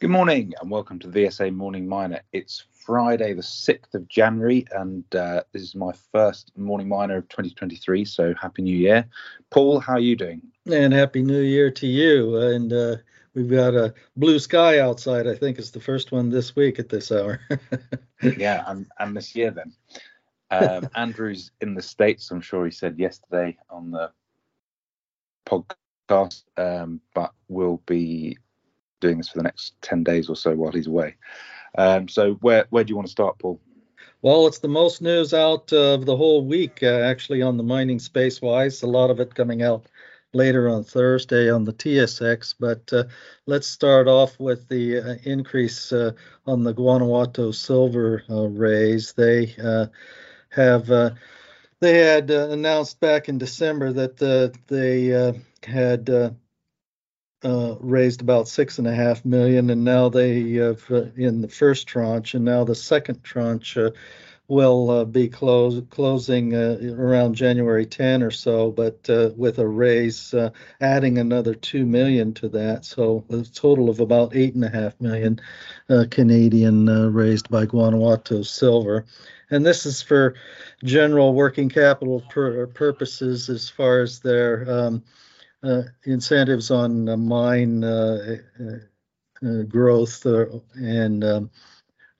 Good morning and welcome to VSA Morning Miner. It's Friday, the 6th of January, and uh, this is my first Morning Miner of 2023. So, Happy New Year. Paul, how are you doing? And Happy New Year to you. And uh, we've got a blue sky outside, I think it's the first one this week at this hour. yeah, and, and this year then. Um, Andrew's in the States, I'm sure he said yesterday on the podcast, um, but will be doing this for the next 10 days or so while he's away. Um, so where where do you want to start, Paul? Well, it's the most news out of the whole week, uh, actually, on the mining space wise. A lot of it coming out later on Thursday on the TSX. But uh, let's start off with the uh, increase uh, on the Guanajuato silver uh, raise. They uh, have they had announced back in December that they had uh, raised about six and a half million, and now they have uh, in the first tranche, and now the second tranche uh, will uh, be close, closing uh, around January 10 or so, but with a raise adding another two million to that, so a total of about eight and a half million Canadian raised by Guanajuato Silver. And this is for general working capital purposes as far as their um, incentives on uh, mine uh, growth and um,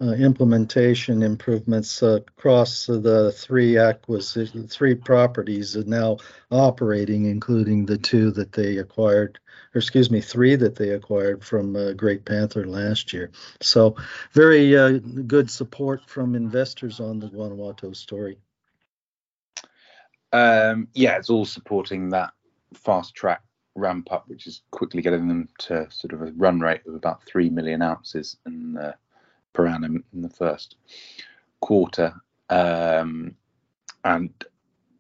uh, implementation improvements uh, across the three acquisition, three properties are now operating, including the two that they acquired, or excuse me, three that they acquired from uh, Great Panther last year. So, very good support from investors on the Guanajuato story. Um, yeah, it's all supporting that fast track ramp up, which is quickly getting them to sort of a run rate of about three million ounces in, uh, per annum in the first quarter. Um, and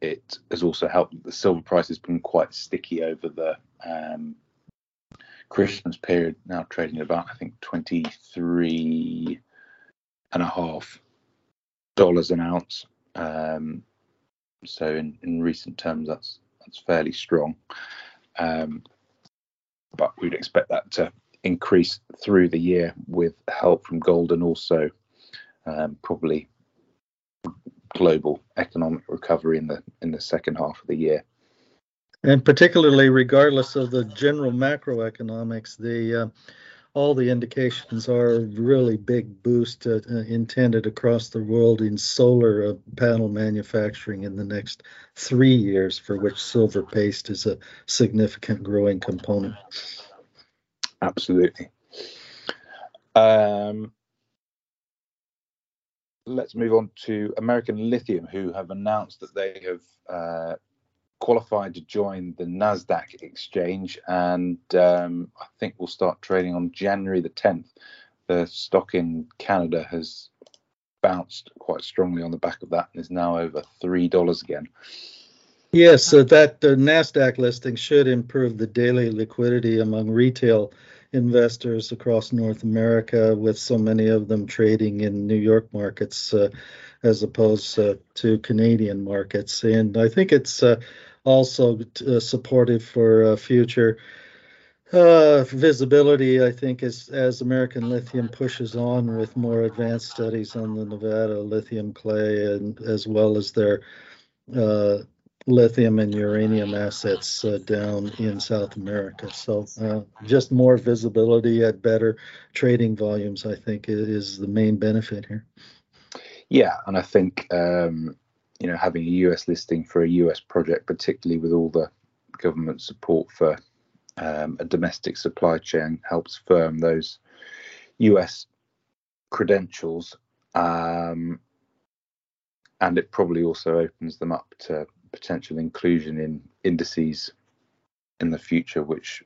it has also helped the silver price has been quite sticky over the um, Christmas period, now trading at about, I think, 23 and a half dollars an ounce. Um, so in, in recent terms, that's that's fairly strong. Um, but we'd expect that to increase through the year with help from gold and also um, probably global economic recovery in the in the second half of the year. And particularly, regardless of the general macroeconomics, the uh, all the indications are a really big boost uh, uh, intended across the world in solar uh, panel manufacturing in the next three years, for which silver paste is a significant growing component. Absolutely. Um, let's move on to American Lithium, who have announced that they have uh, qualified to join the Nasdaq exchange, and um, I think we'll start trading on January the 10th. The stock in Canada has bounced quite strongly on the back of that and is now over three dollars again. Yes, so that uh, Nasdaq listing should improve the daily liquidity among retail investors across North America, with so many of them trading in New York markets uh, as opposed uh, to Canadian markets. And I think it's uh, also uh, supportive for uh, future uh, visibility, I think, as, as American Lithium pushes on with more advanced studies on the Nevada lithium clay and as well as their lithium and uranium assets uh, down in South America. So uh, just more visibility at better trading volumes, I think, is the main benefit here. Yeah, and I think um, you know having a US listing for a US project, particularly with all the government support for um, a domestic supply chain, helps firm those US credentials, um, and it probably also opens them up to potential inclusion in indices in the future, which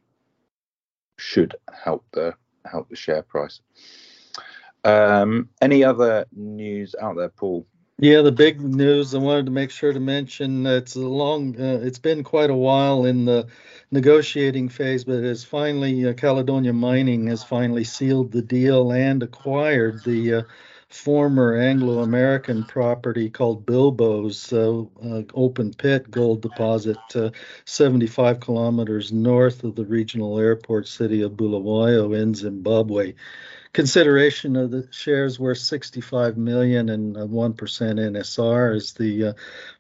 should help the help the share price. Um, any other news out there, Paul? Yeah, the big news I wanted to make sure to mention it's a long, uh, it's been quite a while in the negotiating phase, but it's finally uh, Caledonia Mining has finally sealed the deal and acquired the uh, former Anglo American property called Bilboes uh, uh, open pit gold deposit uh, 75 kilometers north of the regional airport city of Bulawayo in Zimbabwe consideration of the shares worth 65 million and 1% NSR is the uh,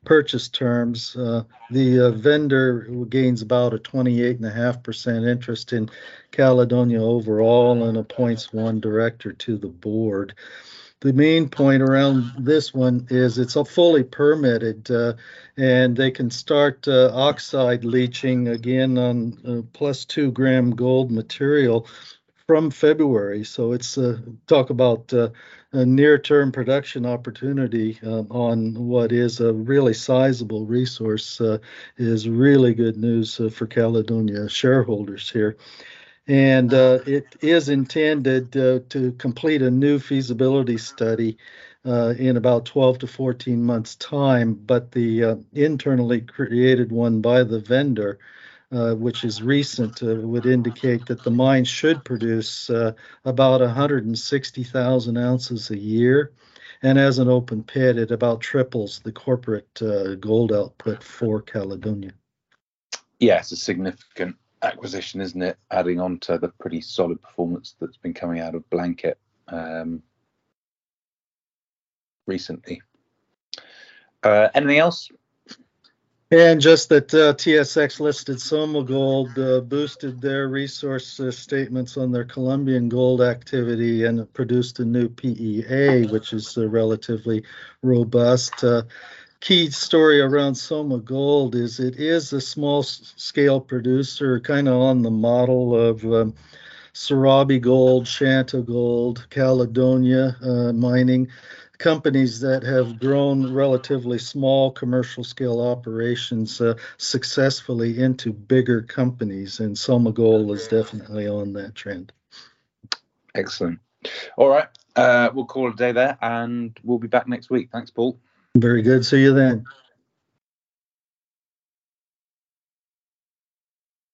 purchase terms. Uh, the uh, vendor gains about a 28.5% interest in Caledonia overall and appoints one director to the board. The main point around this one is it's a fully permitted uh, and they can start uh, oxide leaching again on uh, plus two gram gold material from February. So it's uh, talk about uh, a near-term production opportunity um, on what is a really sizable resource uh, is really good news uh, for Caledonia shareholders here. And uh, it is intended uh, to complete a new feasibility study in about 12 to 14 months' time, but the internally created one by the vendor uh, which is recent, uh, would indicate that the mine should produce uh, about 160,000 ounces a year. And as an open pit, it about triples the corporate uh, gold output for Caledonia. Yeah, it's a significant acquisition, isn't it? Adding on to the pretty solid performance that's been coming out of Blanket um, recently. Uh, anything else and just that uh, TSX listed Soma Gold uh, boosted their resource uh, statements on their Colombian gold activity and produced a new PEA, which is uh, relatively robust. Uh, key story around Soma Gold is it is a small scale producer, kind of on the model of um, Serabi Gold, Shanta Gold, Caledonia uh, mining companies that have grown relatively small commercial scale operations uh, successfully into bigger companies, and Soma Gold is definitely on that trend. Excellent. All right, uh, we'll call it a day there, and we'll be back next week. Thanks, Paul. Very good. See you then.